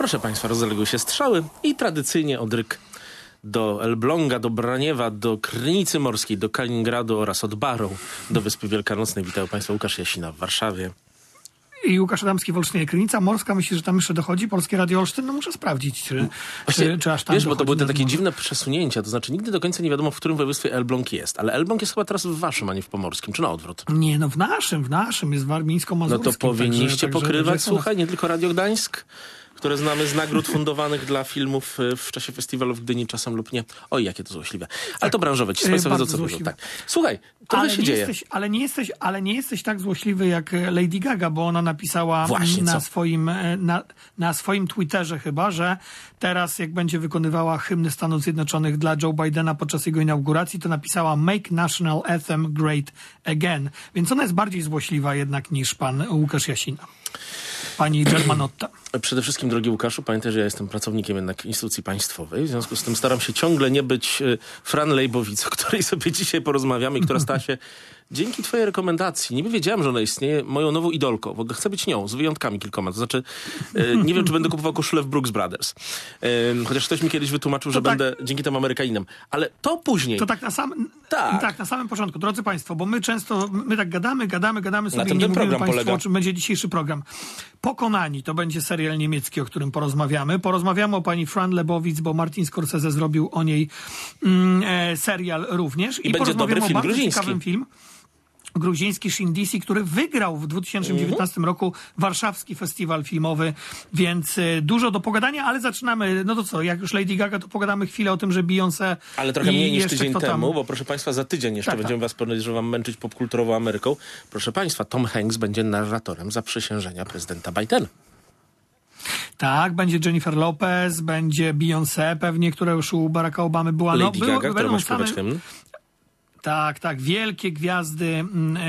Proszę Państwa, rozległy się strzały i tradycyjnie odryk do Elbląga, do Braniewa, do Krynicy Morskiej, do Kaliningradu oraz od Barą do Wyspy Wielkanocnej. Witam Państwa, Łukasz Jasina w Warszawie. I Łukasz Adamski w Olsztynie. Krynica Morska, myślisz, że tam jeszcze dochodzi? Polskie Radio Olsztyn? No muszę sprawdzić, czy, Właśnie, czy, czy aż tam Wiesz, bo to były te takie dziwne przesunięcia, to znaczy nigdy do końca nie wiadomo, w którym województwie Elbląg jest. Ale Elbląg jest chyba teraz w waszym, a nie w pomorskim, czy na odwrót? Nie, no w naszym, w naszym, jest No warmińsko-mazurskim. to powinniście także- pokrywać, także- słuchaj, nie tylko Radio Gdańsk, które znamy z nagród fundowanych dla filmów y, w czasie festiwalu w Gdyni czasem lub nie. Oj, jakie to złośliwe. Ale to branżowe, ci z Y, wiedzą, co mówią. Tak. Słuchaj, trochę ale się dzieje. Jesteś, ale, nie jesteś, ale nie jesteś tak złośliwy jak e, Lady Gaga, bo ona napisała Właśnie, na co? swoim, e, na, na swoim Twitterze chyba, że teraz jak będzie wykonywała hymny Stanów Zjednoczonych dla Joe Bidena podczas jego inauguracji, to napisała Make National Anthem Great Again. Więc ona jest bardziej złośliwa jednak niż pan Łukasz Jasina. Pani Germanotta. Przede wszystkim, drogi Łukaszu, pamiętaj, że ja jestem pracownikiem jednak instytucji państwowej. W związku z tym staram się ciągle nie być y, Fran Lejbowic, o której sobie dzisiaj porozmawiamy i która stała się dzięki twojej rekomendacji, niby wiedziałem, że ona istnieje, moją nową idolką. W ogóle chcę być nią, z wyjątkami kilkoma. To znaczy, y, nie wiem, czy będę kupował koszulę w Brooks Brothers. Y, chociaż ktoś mi kiedyś wytłumaczył, że tak. będę dzięki temu Amerykaninem. Ale to później. To tak na, sam, Tak. tak. na samym początku. Drodzy Państwo, bo my często, my tak gadamy, gadamy, gadamy sobie tym i nie ten mówimy program Państwu, polega. o czym będzie dzisiejszy program. Pokonani to będzie serial niemiecki, o którym porozmawiamy. Porozmawiamy o pani Fran Lebowitz, bo Martin Scorsese zrobił o niej mm, e, serial również. I będzie porozmawiamy dobry film o bardzo gruziński. ciekawym film. Gruziński Shindisi, który wygrał w 2019 Mhm. roku warszawski festiwal filmowy, więc e, dużo do pogadania, ale zaczynamy, no to co, jak już Lady Gaga, to pogadamy chwilę o tym, że Beyoncé Ale trochę mniej niż tydzień tam- temu, bo proszę Państwa, za tydzień jeszcze Tak, będziemy Was podejrzewam męczyć popkulturową Ameryką. Proszę Państwa, Tom Hanks będzie narratorem zaprzysiężenia prezydenta Bidena. Tak, będzie Jennifer Lopez, będzie Beyoncé pewnie, która już u Baracka Obamy była. Lady no, Gaga, która ma śpiewać hymn. Tak, tak. Wielkie gwiazdy mm, e,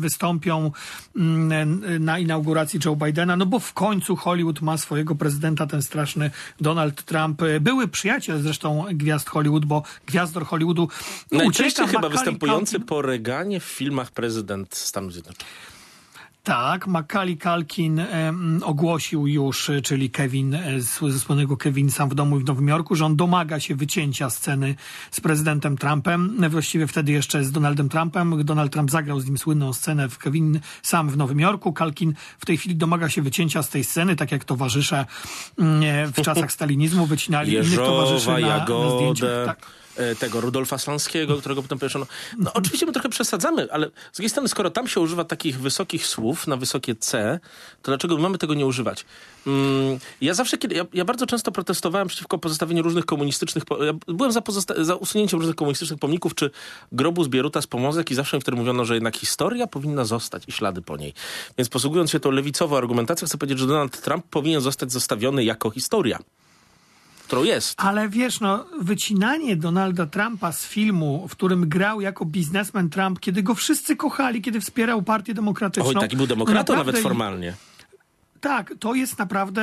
wystąpią mm, e, na inauguracji Joe Bidena, no bo w końcu Hollywood ma swojego prezydenta, ten straszny Donald Trump. E, Były przyjaciel zresztą gwiazd Hollywood, bo gwiazdor Hollywoodu Najczęściej ucieka. chyba Macaulay występujący Culkin- po Reganie w filmach prezydent Stanów Zjednoczonych. Tak, Macaulay Culkin em, ogłosił już, e, czyli Kevin e, ze słynnego Kevin sam w domu w Nowym Jorku, że on domaga się wycięcia sceny z prezydentem Trumpem, e, właściwie wtedy jeszcze z Donaldem Trumpem. Donald Trump zagrał z nim słynną scenę w Kevin sam w Nowym Jorku. Culkin w tej chwili domaga się wycięcia z tej sceny, tak jak towarzysze mm, w czasach stalinizmu wycinali innych towarzyszy na, na Jagodę, zdjęciach. Tak. E, tego Rudolfa Slanskiego, którego potem powieszono. No oczywiście my trochę przesadzamy, ale z drugiej strony, skoro tam się używa takich wysokich słów na wysokie C, to dlaczego my mamy tego nie używać? Mm, ja zawsze, kiedy, ja, ja bardzo często protestowałem przeciwko pozostawieniu różnych komunistycznych, ja byłem za, za usunięciem różnych komunistycznych pomników, czy grobu z Bieruta z Pomozek i zawsze wtedy mówiono, że jednak historia powinna zostać i ślady po niej. Więc posługując się tą lewicową argumentacją, chcę powiedzieć, że Donald Trump powinien zostać zostawiony jako historia jest. Ale wiesz, no, wycinanie Donalda Trumpa z filmu, w którym grał jako biznesmen Trump, kiedy go wszyscy kochali, kiedy wspierał Partię Demokratyczną. Oj, taki był demokratą no nawet formalnie. Tak, to jest naprawdę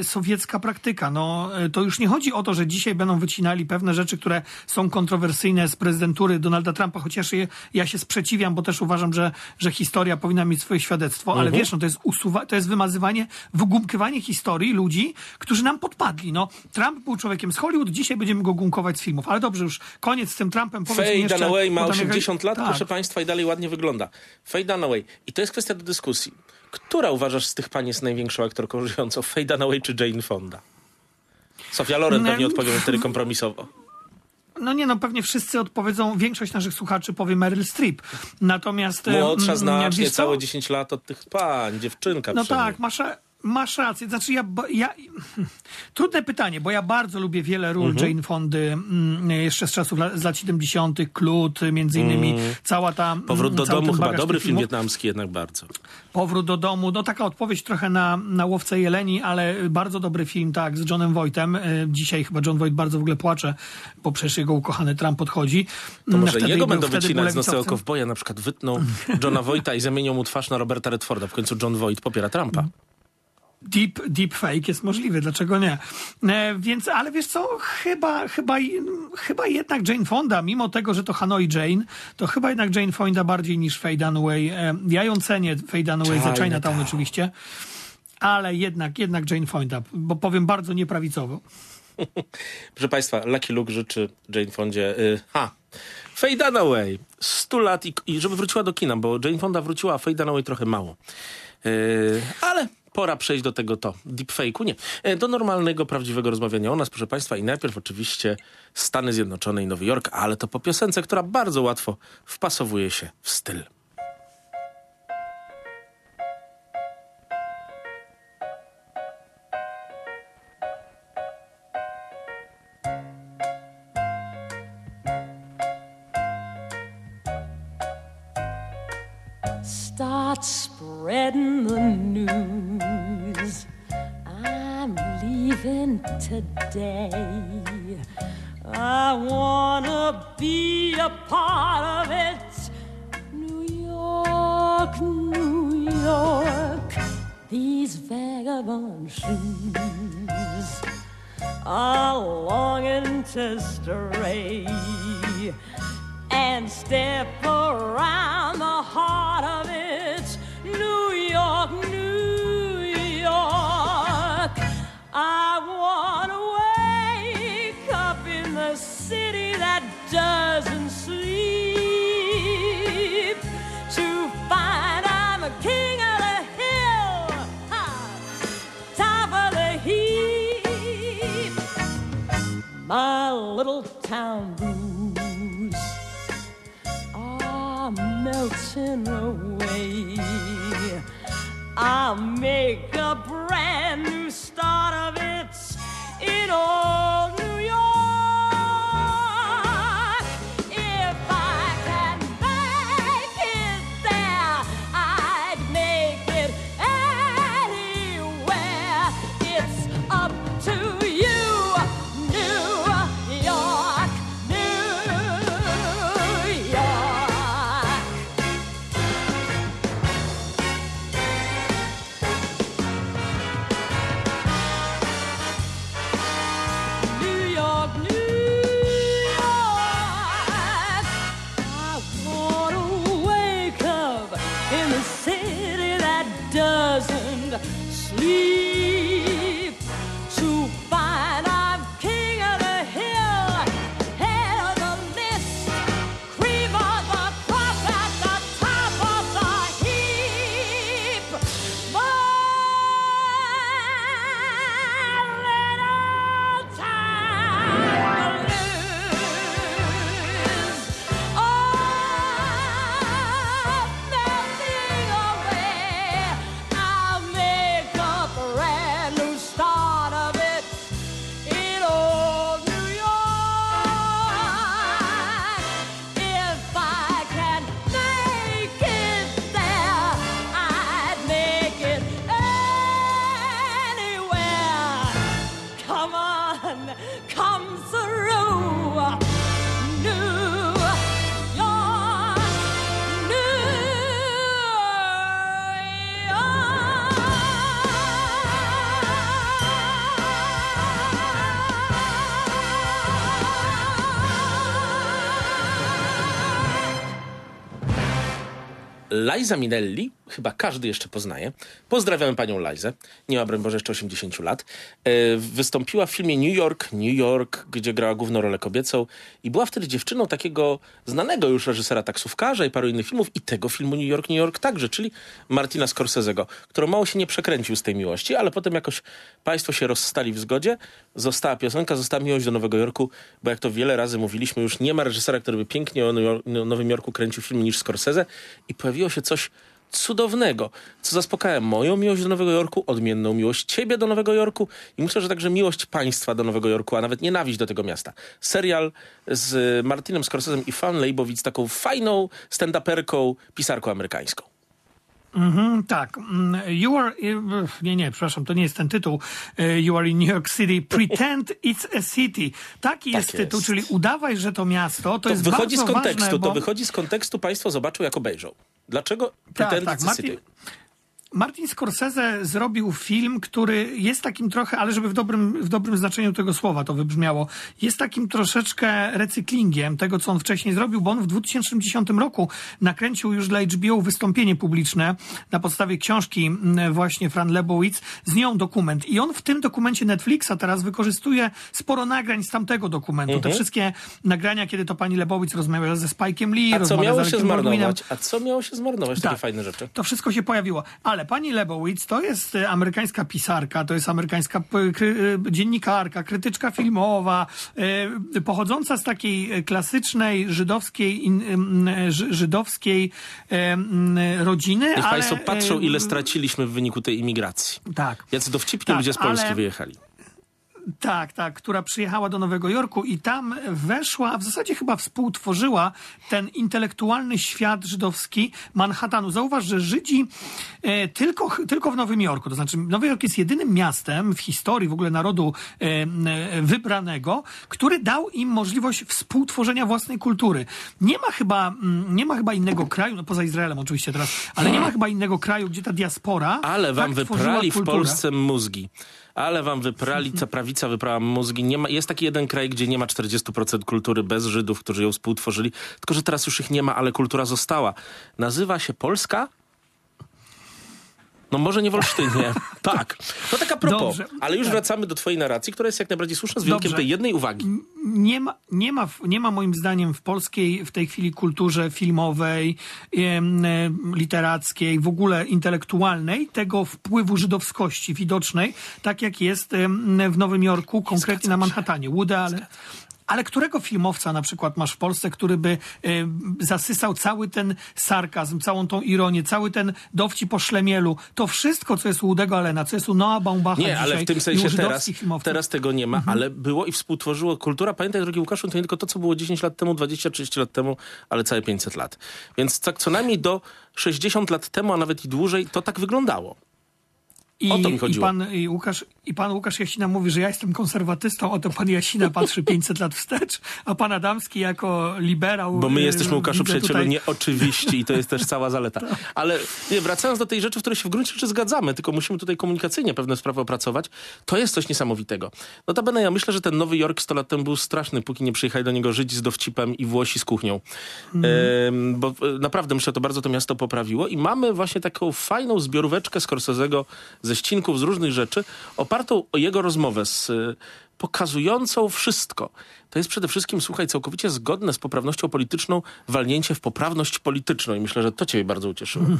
e, sowiecka praktyka. No, e, to już nie chodzi o to, że dzisiaj będą wycinali pewne rzeczy, które są kontrowersyjne z prezydentury Donalda Trumpa, chociaż je, ja się sprzeciwiam, bo też uważam, że, że historia powinna mieć swoje świadectwo, ale Mhm. wiesz, no, to, jest usuwa- to jest wymazywanie, wygumkywanie historii ludzi, którzy nam podpadli. No, Trump był człowiekiem z Hollywood, dzisiaj będziemy go gumkować z filmów. Ale dobrze, już koniec z tym Trumpem. Powiedz Faye jeszcze, Dunaway ma bo tam 80 lat, tak. proszę państwa, i dalej ładnie wygląda. Faye Dunaway. I to jest kwestia do dyskusji. Która uważasz z tych pań jest największą aktorką żyjącą? Faye Dunaway czy Jane Fonda? Sofia Loren Nie. pewnie odpowie wtedy kompromisowo. No nie, no pewnie wszyscy odpowiedzą, większość naszych słuchaczy powie Meryl Streep. Natomiast... Młodsza znacznie, całe 10 lat od tych pań, dziewczynka No tak, masz, masz rację. Znaczy ja, ja... Trudne pytanie, bo ja bardzo lubię wiele ról Mhm. Jane Fondy, mm, jeszcze z czasów z lat 70., Klut, między innymi cała ta... mm, Powrót do domu chyba dobry film wietnamski jednak bardzo. Powrót do domu, no taka odpowiedź trochę na, na Łowcę Jeleni, ale bardzo dobry film, tak, z Johnem Voightem. Y, Dzisiaj chyba John Voight bardzo w ogóle płacze, bo przecież jego ukochany Trump podchodzi. To może Wtedy jego będą wycinać z nocnego kowboja, na przykład wytną Johna Voighta i zamienią mu twarz na Roberta Redforda. W końcu John Voight popiera Trumpa. Deep, deep fake jest możliwy, dlaczego nie? E, więc, ale wiesz co, chyba, chyba, chyba jednak Jane Fonda, mimo tego, że to Hanoi Jane, to chyba jednak Jane Fonda bardziej niż Faye Dunaway. E, ja ją cenię, Faye Dunaway za Chinatown. Chinatown oczywiście. ale jednak, jednak Jane Fonda, bo powiem bardzo nieprawicowo. Proszę Państwa, Lucky Luke życzy Jane Fondzie. Y, ha! Faye Dunaway, 100 lat i, i, żeby wróciła do kina, bo Jane Fonda wróciła, a Faye Dunaway trochę mało. Y, ale pora przejść do tego to, deepfake'u, nie, y, do normalnego, prawdziwego rozmawiania o nas, proszę Państwa. I najpierw oczywiście Stany Zjednoczone i Nowy Jork, ale to po piosence, która bardzo łatwo wpasowuje się w styl. Raisa Minelli chyba każdy jeszcze poznaje. Pozdrawiamy panią Lizę. Nie ma, broń Boże, jeszcze 80 lat. E, wystąpiła w filmie New York, New York, gdzie grała główną rolę kobiecą i była wtedy dziewczyną takiego znanego już reżysera taksówkarza i paru innych filmów i tego filmu New York, New York także, czyli Martina Scorsese'ego, który mało się nie przekręcił z tej miłości, ale potem jakoś państwo się rozstali w zgodzie. Została piosenka, została miłość do Nowego Jorku, bo jak to wiele razy mówiliśmy, już nie ma reżysera, który by pięknie o Nowym Jorku kręcił film niż Scorsese i pojawiło się coś cudownego, co zaspokaja moją miłość do Nowego Jorku, odmienną miłość ciebie do Nowego Jorku i myślę, że także miłość państwa do Nowego Jorku, a nawet nienawiść do tego miasta. Serial z Martinem Scorsese'em i Fan Leibowitz, taką fajną stand-uperką, pisarką amerykańską. Mm, tak. Mm, You are... Nie, nie, przepraszam, to nie jest ten tytuł. Y, You are in New York City. Pretend it's a city. Taki jest, jest. tytuł, czyli udawaj, że to miasto. To, To jest wychodzi z bardzo kontekstu, ważne, bo... to wychodzi z kontekstu, państwo zobaczą jak obejrzą. Dlaczego Tak, Pretend tak. It's a City? Martin Scorsese zrobił film, który jest takim trochę, ale żeby w dobrym, w dobrym znaczeniu tego słowa to wybrzmiało, jest takim troszeczkę recyklingiem tego, co on wcześniej zrobił, bo on w 2010 roku nakręcił już dla HBO wystąpienie publiczne na podstawie książki mm, właśnie Fran Lebowitz, z nią dokument. I on w tym dokumencie Netflixa teraz wykorzystuje sporo nagrań z tamtego dokumentu. Mhm. Te wszystkie nagrania, kiedy to pani Lebowitz rozmawiała ze Spike'em Lee, A co rozmawia miało się zmarnować? A co miało się zmarnować? Takie Tak. fajne rzeczy. To wszystko się pojawiło. Ale pani Lebowitz to jest e, amerykańska pisarka, to jest amerykańska kry, e, dziennikarka, krytyczka filmowa, e, pochodząca z takiej klasycznej żydowskiej, żydowskiej rodziny. Niech ale, państwo patrzą, ile straciliśmy w wyniku tej imigracji. Tak. Jacy dowcipni Tak, ludzie z Polski ale- wyjechali. Tak, tak, która przyjechała do Nowego Jorku i tam weszła, w zasadzie chyba współtworzyła ten intelektualny świat żydowski Manhattanu. Zauważ, że Żydzi e, tylko, tylko w Nowym Jorku, to znaczy Nowy Jork jest jedynym miastem w historii w ogóle narodu e, e, wybranego, który dał im możliwość współtworzenia własnej kultury. Nie ma chyba, mm, nie ma chyba innego kraju, no poza Izraelem oczywiście teraz, ale nie ma chyba innego kraju, gdzie ta diaspora Ale wam tak wyprali w. Polsce mózgi. Ale wam wyprali, ta prawica wyprała mózgi. Nie ma, jest taki jeden kraj, gdzie nie ma 40% kultury bez Żydów, którzy ją współtworzyli. Tylko, że teraz już ich nie ma, ale kultura została. Nazywa się Polska? No może nie w Olsztynie. tak. No tak a propos. Dobrze. Ale już Tak. wracamy do twojej narracji, która jest jak najbardziej słuszna, z wyjątkiem tej jednej uwagi. nie ma, nie, ma, nie ma moim zdaniem w polskiej w tej chwili kulturze filmowej, literackiej, w ogóle intelektualnej tego wpływu żydowskości widocznej, tak jak jest w Nowym Jorku, konkretnie na Manhattanie. Woody Allen. Ale którego filmowca na przykład masz w Polsce, który by e, zasysał cały ten sarkazm, całą tą ironię, cały ten dowcip po szlemielu, to wszystko, co jest u Woody'ego Allena, co jest u Noah Baumbacha Nie, ale w tym i sensie teraz, teraz tego nie ma, Mhm. ale było i współtworzyło kultura. Pamiętaj, drogi Łukaszu, to nie tylko to, co było 10 lat temu, 20-30 lat temu, ale całe 500 lat. Więc tak co najmniej do 60 lat temu, a nawet i dłużej, to tak wyglądało. I, O to mi i, chodziło. pan, i, Łukasz, I pan Łukasz Jasina mówi, że ja jestem konserwatystą, oto pan Jasina patrzy 500 lat wstecz, a pan Adamski jako liberał... Bo my y, jesteśmy, Łukaszu, przyjacielu, tutaj- nie oczywiści i to jest też cała zaleta. Ale nie, wracając do tej rzeczy, w której się w gruncie rzeczy zgadzamy, tylko musimy tutaj komunikacyjnie pewne sprawy opracować, to jest coś niesamowitego. Notabene ja myślę, że ten Nowy Jork 100 lat temu był straszny, póki nie przyjechali do niego Żydzi z dowcipem i Włosi z kuchnią. Em, bo e, naprawdę myślę, że to bardzo to miasto poprawiło i mamy właśnie taką fajną zbioróweczkę Scorsese'ego ze ścinków, z różnych rzeczy, opartą o jego rozmowę z e, pokazującą wszystko. To jest przede wszystkim, słuchaj, całkowicie zgodne z poprawnością polityczną walnięcie w poprawność polityczną i myślę, że to ciebie bardzo ucieszyło.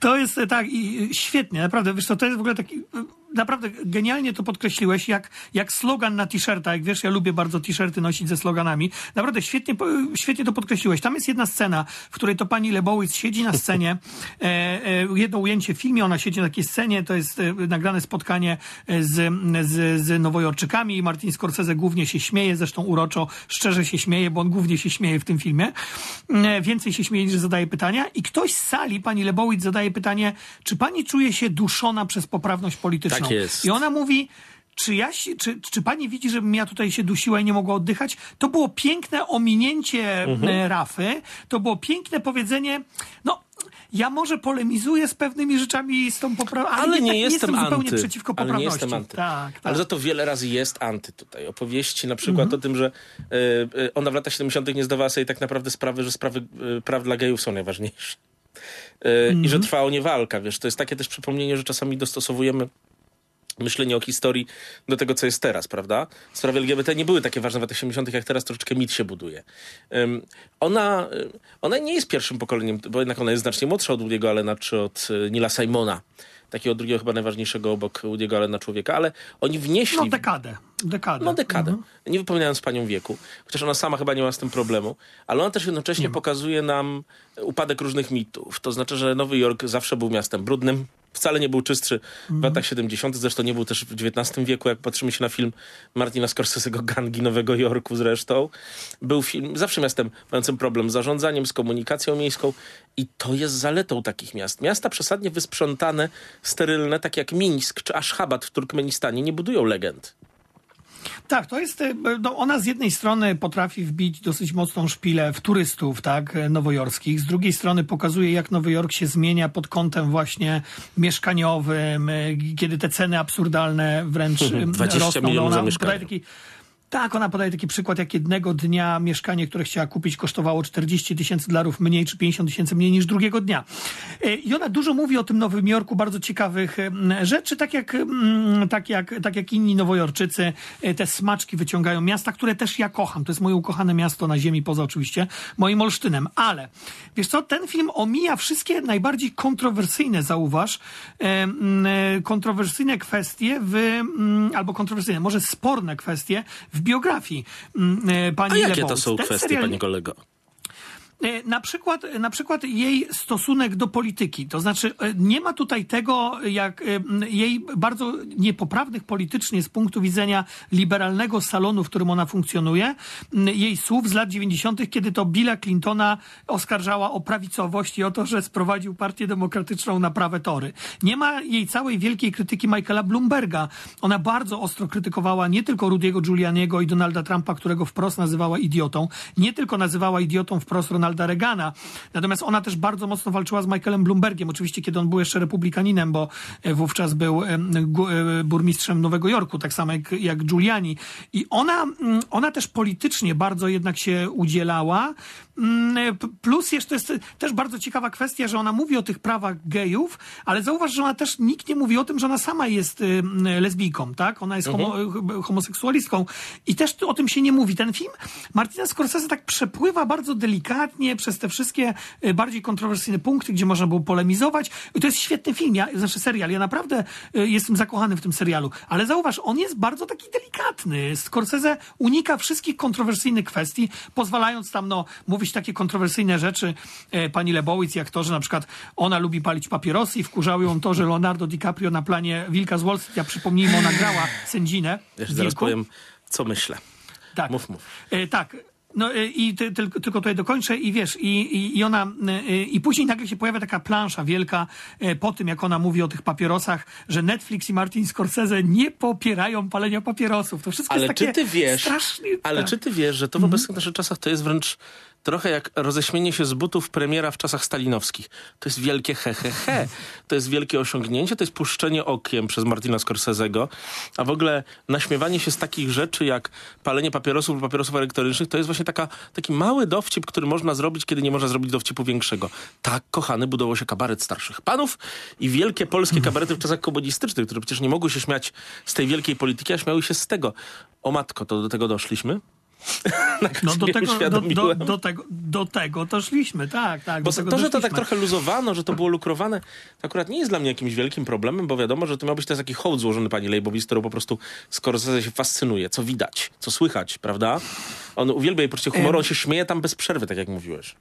To jest e, tak i świetnie, naprawdę, wiesz co, to jest w ogóle taki, e, naprawdę genialnie to podkreśliłeś, jak, jak slogan na t-shirta, jak wiesz, ja lubię bardzo t-shirty nosić ze sloganami, naprawdę świetnie, po- świetnie to podkreśliłeś. Tam jest jedna scena, w której to pani Lebowitz siedzi na scenie, e, e, jedno ujęcie w filmie, ona siedzi na takiej scenie, to jest e, nagrane spotkanie e, z, z, z nowojorczykami Martin Scorsese głównie się śmieje, zresztą uroczo, szczerze się śmieje, bo on głównie się śmieje w tym filmie. E, Więcej się śmieje, niż zadaje pytania i ktoś z sali, pani Lebowitz zadaje pytanie, czy pani czuje się duszona przez poprawność polityczną? Tak jest. I ona mówi, czy, ja, czy, czy pani widzi, żebym ja tutaj się dusiła i nie mogła oddychać? To było piękne ominięcie e, Rafy, to było piękne powiedzenie, no ja może polemizuję z pewnymi rzeczami z tą poprawą, ale, Ale nie, jednak jestem zupełnie anty. przeciwko ale nie poprawności. jestem anty. Tak, tak. Ale za to wiele razy jest anty tutaj. Opowieści na przykład Mhm. o tym, że e, ona w latach 70. nie zdawała sobie tak naprawdę sprawy, że sprawy e, praw dla gejów są najważniejsze. I Mhm. że trwa o nie walka, wiesz. To jest takie też przypomnienie, że czasami dostosowujemy myślenie o historii do tego, co jest teraz, prawda? Sprawy LGBT nie były takie ważne w latach 70., jak teraz troszeczkę mit się buduje. Ym, ona, y, ona nie jest pierwszym pokoleniem, bo jednak ona jest znacznie młodsza od Woody'ego Allena czy od y, Nila Simona, takiego drugiego chyba najważniejszego obok Woody'ego Allena człowieka, ale oni wnieśli... No dekadę. dekadę. No dekadę. Mhm. Nie wypominając panią wieku. Chociaż ona sama chyba nie ma z tym problemu. Ale ona też jednocześnie pokazuje nam upadek różnych mitów. To znaczy, że Nowy Jork zawsze był miastem brudnym. Wcale nie był czystszy w latach 70. Zresztą nie był też w XIX wieku. Jak patrzymy się na film Martina Scorsese'ego Gangi Nowego Jorku zresztą. Był film zawsze miastem mającym problem z zarządzaniem, z komunikacją miejską. I to jest zaletą takich miast. Miasta przesadnie wysprzątane, sterylne, tak jak Mińsk czy Aszchabat w Turkmenistanie, nie budują legend. Tak, to jest, e, no ona z jednej strony potrafi wbić dosyć mocną szpilę w turystów, tak, e, nowojorskich, z drugiej strony pokazuje, jak Nowy Jork się zmienia pod kątem właśnie mieszkaniowym, e, kiedy te ceny absurdalne wręcz em, 20 rosną. milionów Ona za mieszkanie. podaje taki, tak, ona podaje taki przykład, jak jednego dnia mieszkanie, które chciała kupić, kosztowało 40 tysięcy dolarów mniej, czy 50 tysięcy mniej niż drugiego dnia. E, I ona dużo mówi o tym Nowym Jorku, bardzo ciekawych rzeczy, tak jak, mm, tak jak, tak jak inni Nowojorczycy e, te smaczki wyciągają miasta, które też ja kocham. To jest moje ukochane miasto na ziemi, poza oczywiście moim Olsztynem. Ale, wiesz co, ten film omija wszystkie najbardziej kontrowersyjne, zauważ, e, kontrowersyjne kwestie w, mm, albo kontrowersyjne, może sporne kwestie w biografii mm, e, pani A jakie to Lebowitz. są Ten kwestie, serial- panie kolego? E, Na przykład, na przykład jej stosunek do polityki. To znaczy, e, nie ma tutaj tego, jak e, jej bardzo niepoprawnych politycznie z punktu widzenia liberalnego salonu, w którym ona funkcjonuje, jej słów z lat 90., kiedy to Billa Clintona oskarżała o prawicowość i o to, że sprowadził Partię Demokratyczną na prawe tory. Nie ma jej całej wielkiej krytyki Michaela Bloomberga. Ona bardzo ostro krytykowała nie tylko Rudiego Giulianiego i Donalda Trumpa, którego wprost nazywała idiotą, nie tylko nazywała idiotą wprost Ronalda Reagana, natomiast ona też bardzo mocno walczyła z Michaelem Bloombergiem, oczywiście kiedy on był jeszcze republikaninem, bo e, wówczas był gu- e, burmistrzem Nowego Jorku, tak samo jak, jak Giuliani. I ona, mm, ona też politycznie bardzo jednak się udzielała. Mm, p- Plus jeszcze jest też bardzo ciekawa kwestia, że ona mówi o tych prawach gejów, ale zauważ, że ona też nikt nie mówi o tym, że ona sama jest y, lesbijką, tak? Ona jest homo, y, homoseksualistką i też o tym się nie mówi. Ten film Martina Scorsese tak przepływa bardzo delikatnie przez te wszystkie y, bardziej kontrowersyjne punkty, gdzie można było polemizować. I to jest świetny film, ja, znaczy serial. Ja naprawdę y, jestem zakochany w tym serialu, ale zauważ, on jest bardzo taki delikatny. Scorsese unika wszystkich kontrowersyjnych kwestii, pozwalając tam, no, mówić takie kontrowersyjne rzeczy e, pani Lebowitz, jak to, że na przykład ona lubi palić papierosy i wkurzało ją to, że Leonardo DiCaprio na planie Wilka z Wall Street, ja przypomnijmy, ona grała sędzinę. Ja zaraz powiem, co myślę. Tak. Mów, mów. E, tak. No e, i ty, tylko, tylko tutaj dokończę i wiesz, i, i, ona, e, i później nagle się pojawia taka plansza wielka po tym, jak ona mówi o tych papierosach, że Netflix i Martin Scorsese nie popierają palenia papierosów. To wszystko Ale jest czy takie ty wiesz, strasznie... ale tak. czy ty wiesz, że to w obecnych naszych czasach to jest wręcz trochę jak roześmienie się z butów premiera w czasach stalinowskich. To jest wielkie he, he, he. To jest wielkie osiągnięcie, to jest puszczenie okiem przez Martina Scorsese'ego, a w ogóle naśmiewanie się z takich rzeczy jak palenie papierosów lub papierosów elektronicznych, to jest właśnie taka, taki mały dowcip, który można zrobić, kiedy nie można zrobić dowcipu większego. Tak, kochany, budował się kabaret starszych panów i wielkie polskie kabarety w czasach komunistycznych, które przecież nie mogły się śmiać z tej wielkiej polityki, a śmiały się z tego. O matko, to do tego doszliśmy? No do tego, do, do, do, tego, do tego to szliśmy, tak, tak. Bo to, że to tak doszliśmy. trochę luzowano, że to było lukrowane, to akurat nie jest dla mnie jakimś wielkim problemem, bo wiadomo, że to miał być teraz taki hołd złożony pani Leibowicz, którą po prostu Scorsese się fascynuje, co widać, co słychać, prawda? On uwielbia jej poczucie humoru, on się śmieje tam bez przerwy, tak jak mówiłeś.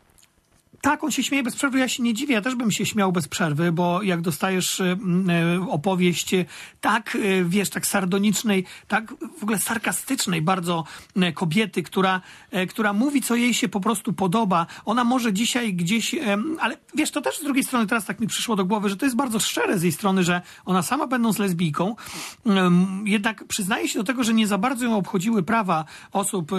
Tak, on się śmieje bez przerwy, ja się nie dziwię, ja też bym się śmiał bez przerwy, bo jak dostajesz y, y, opowieść y, tak, wiesz, tak sardonicznej, tak w ogóle sarkastycznej bardzo kobiety, która, która mówi, co jej się po prostu podoba, ona może dzisiaj gdzieś, ale wiesz, to też z drugiej strony teraz tak mi przyszło do głowy, że to jest bardzo szczere z jej strony, że ona sama będąc lesbijką, jednak przyznaje się do tego, że nie za bardzo ją obchodziły prawa osób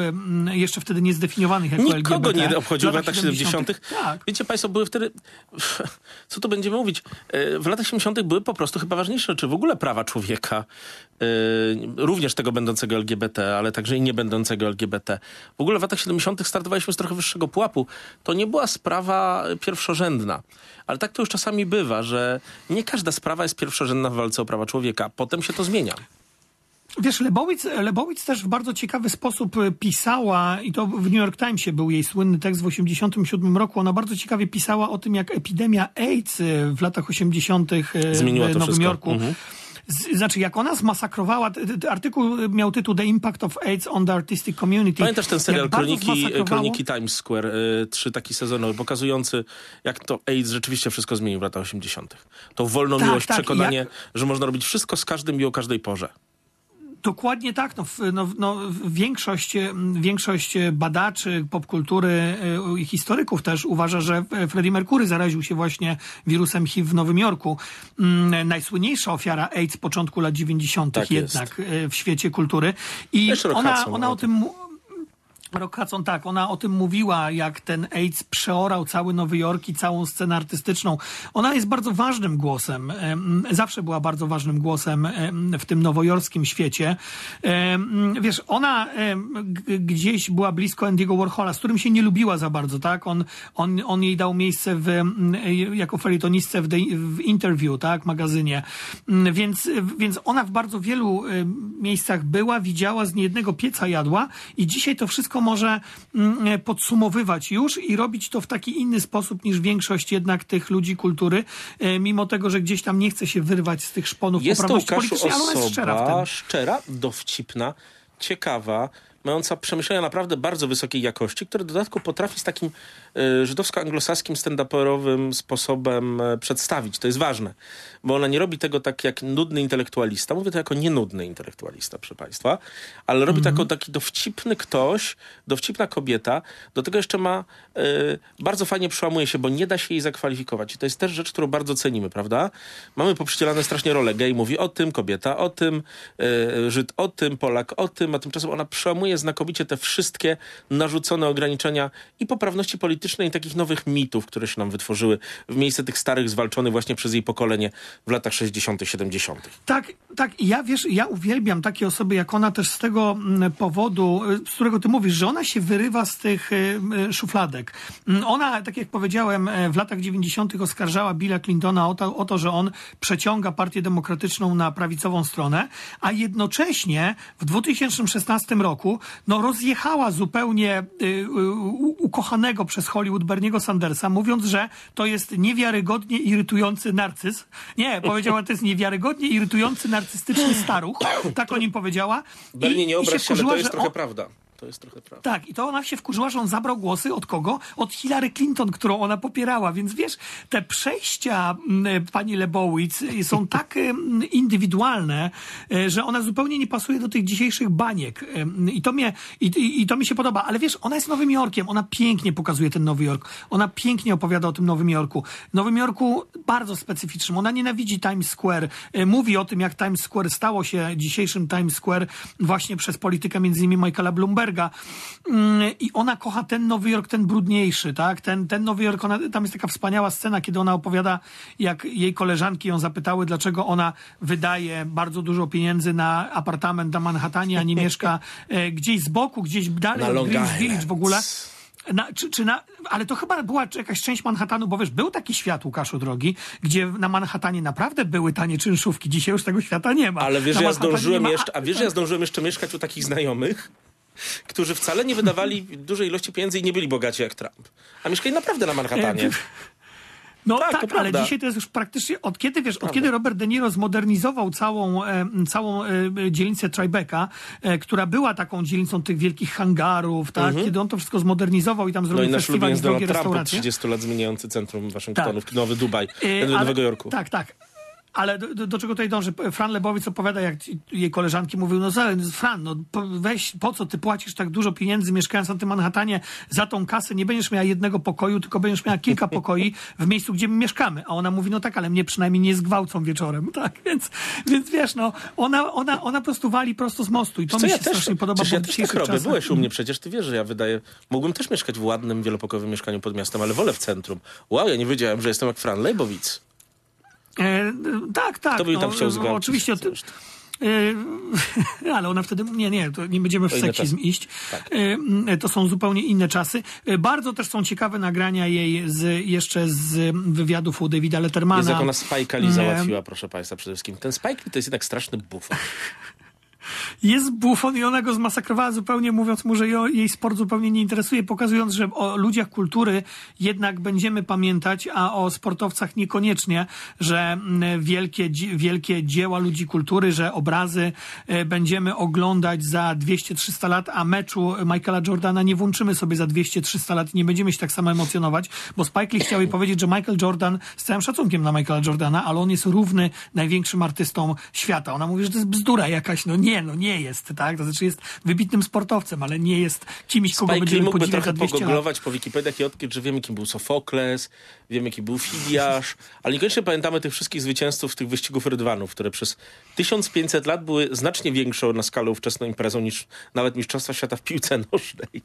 jeszcze wtedy niezdefiniowanych jako Nikogo LGBT. nie obchodziło w latach 70. Tak. Wiecie Państwo, były wtedy, co tu będziemy mówić, E, w latach 70. były po prostu chyba ważniejsze rzeczy, w ogóle prawa człowieka, e, również tego będącego LGBT, ale także i nie będącego LGBT. W ogóle w latach 70. startowaliśmy z trochę wyższego pułapu. To nie była sprawa pierwszorzędna. Ale tak to już czasami bywa, że nie każda sprawa jest pierwszorzędna w walce o prawa człowieka. Potem się to zmienia. Wiesz, Lebowitz, Lebowitz też w bardzo ciekawy sposób y, pisała, i to w New York Timesie był jej słynny tekst w 1987 roku. Ona bardzo ciekawie pisała o tym, jak epidemia AIDS y, w latach 80. y, Zmieniła w Nowym wszystko. Jorku. Mhm. Z, znaczy, jak ona zmasakrowała, t- t- artykuł miał tytuł The Impact of AIDS on the Artistic Community. Pamiętasz ten serial Kroniki, Kroniki Times Square, y, trzy taki sezony, pokazujący jak to AIDS rzeczywiście wszystko zmienił w latach 80. To wolną Tak, miłość, tak, przekonanie, jak- że można robić wszystko z każdym i o każdej porze. Dokładnie tak. No, w- no, no, większość, większość badaczy popkultury e, i historyków też uważa, że e, Freddie Mercury zaraził się właśnie wirusem HIV w Nowym Jorku. Mm, Najsłynniejsza ofiara AIDS początku lat 90. Tak jest. jednak e, w świecie kultury. I ona, ona o tym... Rock Hudson, tak, ona o tym mówiła, jak ten AIDS przeorał cały Nowy Jork i całą scenę artystyczną. Ona jest bardzo ważnym głosem, em, zawsze była bardzo ważnym głosem em, w tym nowojorskim świecie. Wiesz, ona gdzieś była blisko Andy'ego Warhola, z którym się nie lubiła za bardzo, tak? On, on, on jej dał miejsce w, jako felietonistce w, w Interview, tak, magazynie. Mm, Więc, więc ona w bardzo wielu miejscach była, widziała, z niejednego pieca jadła i dzisiaj to wszystko może mm, podsumowywać już i robić to w taki inny sposób niż większość jednak tych ludzi kultury, e, mimo tego, że gdzieś tam nie chce się wyrwać z tych szponów Jest poprawności politycznej, ale ona jest szczera w tym. szczera, dowcipna, ciekawa, mająca przemyślenia naprawdę bardzo wysokiej jakości, które w dodatku potrafi z takim y, żydowsko-anglosaskim stand-uperowym sposobem e, przedstawić. To jest ważne, bo ona nie robi tego tak jak nudny intelektualista. Mówię to jako nienudny intelektualista, proszę państwa, ale robi Mhm. to jako taki dowcipny ktoś, dowcipna kobieta. Do tego jeszcze ma, y, bardzo fajnie przełamuje się, bo nie da się jej zakwalifikować. I to jest też rzecz, którą bardzo cenimy, prawda? Mamy poprzycielane strasznie role. Gej mówi o tym, kobieta o tym, Żyd o tym, Polak o tym, a tymczasem ona przełamuje znakomicie te wszystkie narzucone ograniczenia i poprawności politycznej i takich nowych mitów, które się nam wytworzyły w miejsce tych starych, zwalczonych właśnie przez jej pokolenie w latach 60., 70. Tak, tak. Ja wiesz, ja uwielbiam takie osoby jak ona też z tego mm, powodu, y, z którego ty mówisz, że ona się wyrywa z tych y, y, szufladek. Mm, Ona, tak jak powiedziałem, e, w latach 90. oskarżała Billa Clintona o to, o to, że on przeciąga Partię Demokratyczną na prawicową stronę, a jednocześnie w 2016 roku no, rozjechała zupełnie y, y, ukochanego przez Hollywood Berniego Sandersa, mówiąc, że to jest niewiarygodnie irytujący narcyz. Nie, powiedziała, to jest niewiarygodnie irytujący narcystyczny staruch. Tak o nim powiedziała. Bernie, nie obraź się, ale to jest trochę on- prawda. To jest trochę prawda. tak, i to ona się wkurzyła, że on zabrał głosy od kogo? Od Hillary Clinton, którą ona popierała. Więc wiesz, te przejścia mm, pani Lebowitz y, są tak mm, indywidualne, że ona zupełnie nie pasuje do tych dzisiejszych baniek. I to, mnie, i, i, to mi się podoba. Ale wiesz, ona jest Nowym Jorkiem. Ona pięknie pokazuje ten Nowy Jork. Ona pięknie opowiada o tym Nowym Jorku. Nowym Jorku bardzo specyficznym. Ona nienawidzi Times Square. Mówi o tym, jak Times Square stało się dzisiejszym Times Square właśnie przez politykę między innymi Michaela Bloomberga. Mm, I ona kocha ten Nowy Jork, ten brudniejszy, tak? Ten, ten Nowy Jork, ona, tam jest taka wspaniała scena, kiedy ona opowiada, jak jej koleżanki ją zapytały, dlaczego ona wydaje bardzo dużo pieniędzy na apartament na Manhattanie, a nie mieszka e, gdzieś z boku, gdzieś dalej Long Greenwich. Village w ogóle. Na, czy, czy na, ale to chyba była jakaś część Manhattanu, bo wiesz, był taki świat, Łukaszu drogi, gdzie na Manhattanie naprawdę były tanie czynszówki. Dzisiaj już tego świata nie ma. Ale wiesz, Na ja Manhattanie zdążyłem ma- jeszcze, a wiesz, że ja zdążyłem jeszcze mieszkać u takich znajomych, którzy wcale nie wydawali dużej ilości pieniędzy i nie byli bogaci jak Trump. A mieszkali naprawdę na Manhattanie. No Tak, tak, ale dzisiaj to jest już praktycznie, od kiedy, wiesz, od kiedy Robert De Niro zmodernizował całą, e, całą e, dzielnicę Tribeca, e, która była taką dzielnicą tych wielkich hangarów, tak, kiedy on to wszystko zmodernizował i tam Mhm. No zrobił i festiwal i drogie Trump od restauracje. 30 lat zmieniający centrum Waszyngtonu, Tak. Nowy Dubaj, E, do ale- Nowego Jorku. Tak, tak. Ale do, do, do czego tutaj dąży? Fran Lebowicz opowiada, jak jej koleżanki mówiły, no Fran, no weź, po co ty płacisz tak dużo pieniędzy mieszkając na tym Manhattanie za tą kasę? Nie będziesz miała jednego pokoju, tylko będziesz miała kilka pokoi w miejscu, gdzie my mieszkamy. A ona mówi, no tak, ale mnie przynajmniej nie zgwałcą wieczorem, tak? Więc, więc wiesz, no, ona, ona, ona po prostu wali prosto z mostu i to Co mi ja się też, strasznie podoba, bo ja też tak robię. czasach... Byłeś u mnie przecież, ty wiesz, że ja wydaję... Mógłbym też mieszkać w ładnym, wielopokojowym mieszkaniu pod miastem, ale wolę w centrum. Wow, ja nie wiedziałem, że jestem jak Fran Lejbowicz. E, tak, tak. To by tam chciał no, zgwałcić Oczywiście zresztą. E, Ale ona wtedy, nie, nie, to nie będziemy w seksizm iść. Tak. E, To są zupełnie inne czasy. E, Bardzo też są ciekawe nagrania jej z, jeszcze z wywiadów u Davida Lettermana. Jest jak ona Spike'a Lee załatwiła, proszę państwa, przede wszystkim. Ten Spike to jest jednak straszny bufon. Jest bufon i ona go zmasakrowała zupełnie, mówiąc mu, że jej sport zupełnie nie interesuje, pokazując, że o ludziach kultury jednak będziemy pamiętać, a o sportowcach niekoniecznie, że mm, wielkie, wielkie dzieła ludzi kultury, że obrazy e, będziemy oglądać za 200-300 lat, a meczu Michaela Jordana nie włączymy sobie za 200-300 lat i nie będziemy się tak samo emocjonować, bo Spike Lee chciał jej powiedzieć, że Michael Jordan, z całym szacunkiem na Michaela Jordana, ale on jest równy największym artystą świata. Ona mówi, że to jest bzdura jakaś, no nie, nie, no nie jest, tak? To znaczy jest wybitnym sportowcem, ale nie jest kimś, kogo Spike będziemy mógłby podziwiać za trochę 200 lat. pogooglować po Wikipediach i odkryć, że wiemy, kim był Sofokles, wiemy, kim był Fidiasz, ale niekoniecznie pamiętamy tych wszystkich zwycięzców tych wyścigów rydwanów, które przez 1500 lat były znacznie większą na skalę ówczesną imprezą niż nawet Mistrzostwa Świata w piłce nożnej.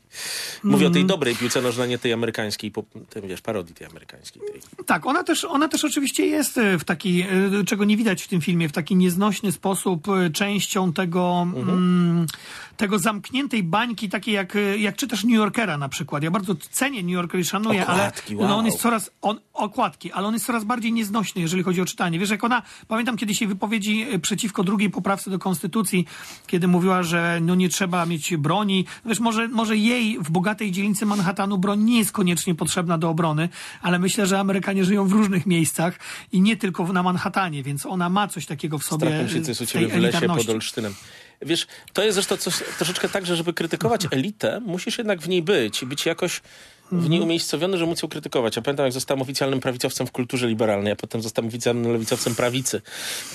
Mówię o tej dobrej piłce nożnej, nie tej amerykańskiej, po, tej, wiesz, parodii tej amerykańskiej. Tej. Tak, ona też, ona też oczywiście jest e, w taki, e, czego nie widać w tym filmie, w taki nieznośny sposób e, częścią tego, mm, tego zamkniętej bańki, takiej jak, jak czytasz New Yorkera na przykład. Ja bardzo cenię New Yorker i szanuję, Okładki, ale no, on wow. jest coraz, on, okładki, ale on jest coraz bardziej nieznośny, jeżeli chodzi o czytanie. Wiesz, jak ona, pamiętam kiedyś jej wypowiedzi e, przeciwko drugiej poprawce do konstytucji, kiedy mówiła, że no nie trzeba mieć broni. Wiesz, może, może jej w bogatej dzielnicy Manhattanu broń nie jest koniecznie potrzebna do obrony, ale myślę, że Amerykanie żyją w różnych miejscach i nie tylko na Manhattanie, więc ona ma coś takiego w sobie. Strach mi się, co jest u w ciebie w lesie pod. Olsztynem. Wiesz, to jest zresztą coś, troszeczkę tak, że żeby krytykować elitę, musisz jednak w niej być i być jakoś w niej umiejscowiony, że móc ją krytykować. Ja pamiętam, jak zostałem oficjalnym prawicowcem w kulturze liberalnej, a potem zostałem oficjalnym lewicowcem prawicy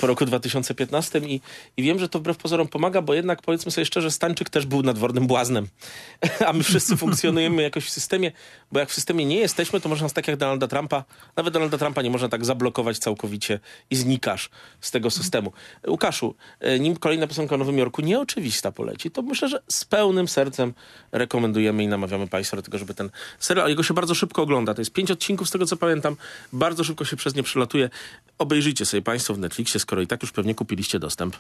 po roku 2015 i, i wiem, że to wbrew pozorom pomaga, bo jednak powiedzmy sobie szczerze, Stańczyk też był nadwornym błaznem. A my wszyscy funkcjonujemy jakoś w systemie, bo jak w systemie nie jesteśmy, to można nas tak jak Donalda Trumpa, nawet Donalda Trumpa nie można tak zablokować całkowicie i znikasz z tego systemu. Łukaszu, e, nim kolejna piosenka o Nowym Jorku nieoczywista poleci, to myślę, że z pełnym sercem rekomendujemy i namawiamy Państwa do tego, żeby ten serial, jego się bardzo szybko ogląda. To jest pięć odcinków, z tego co pamiętam, bardzo szybko się przez nie przelatuje. Obejrzyjcie sobie Państwo w Netflixie, skoro i tak już pewnie kupiliście dostęp.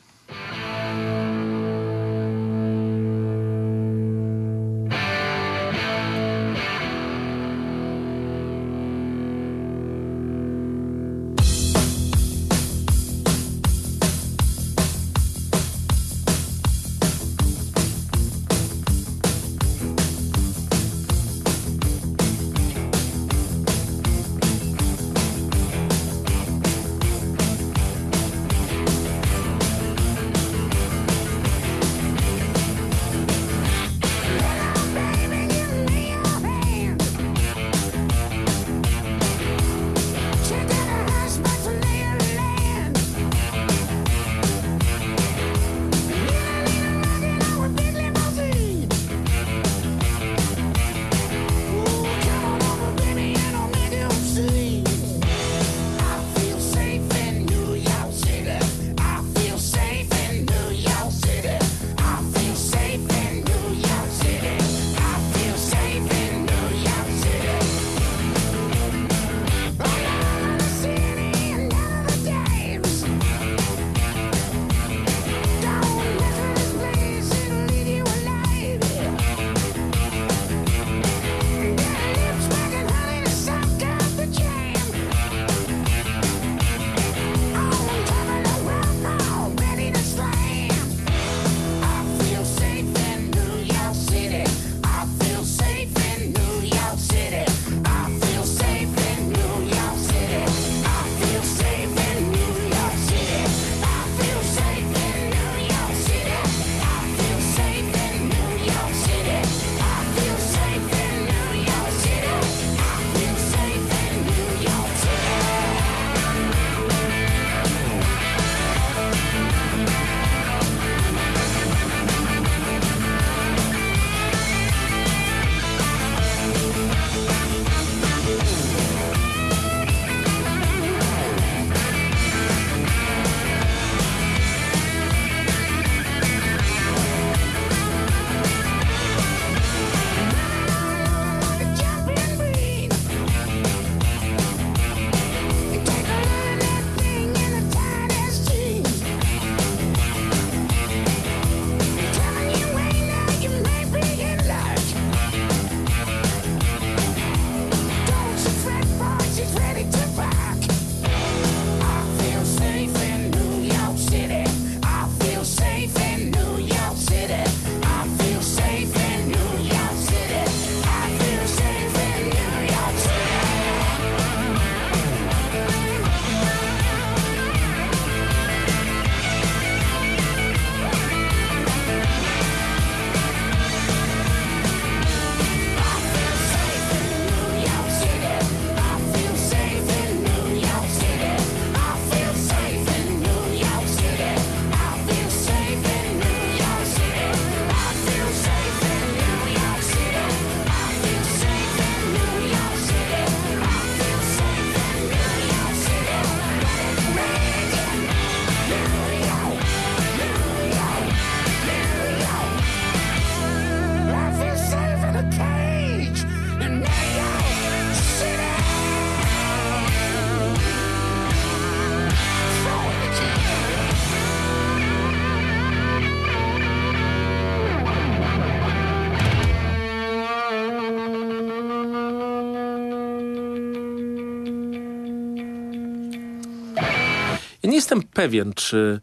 Ja nie jestem pewien, czy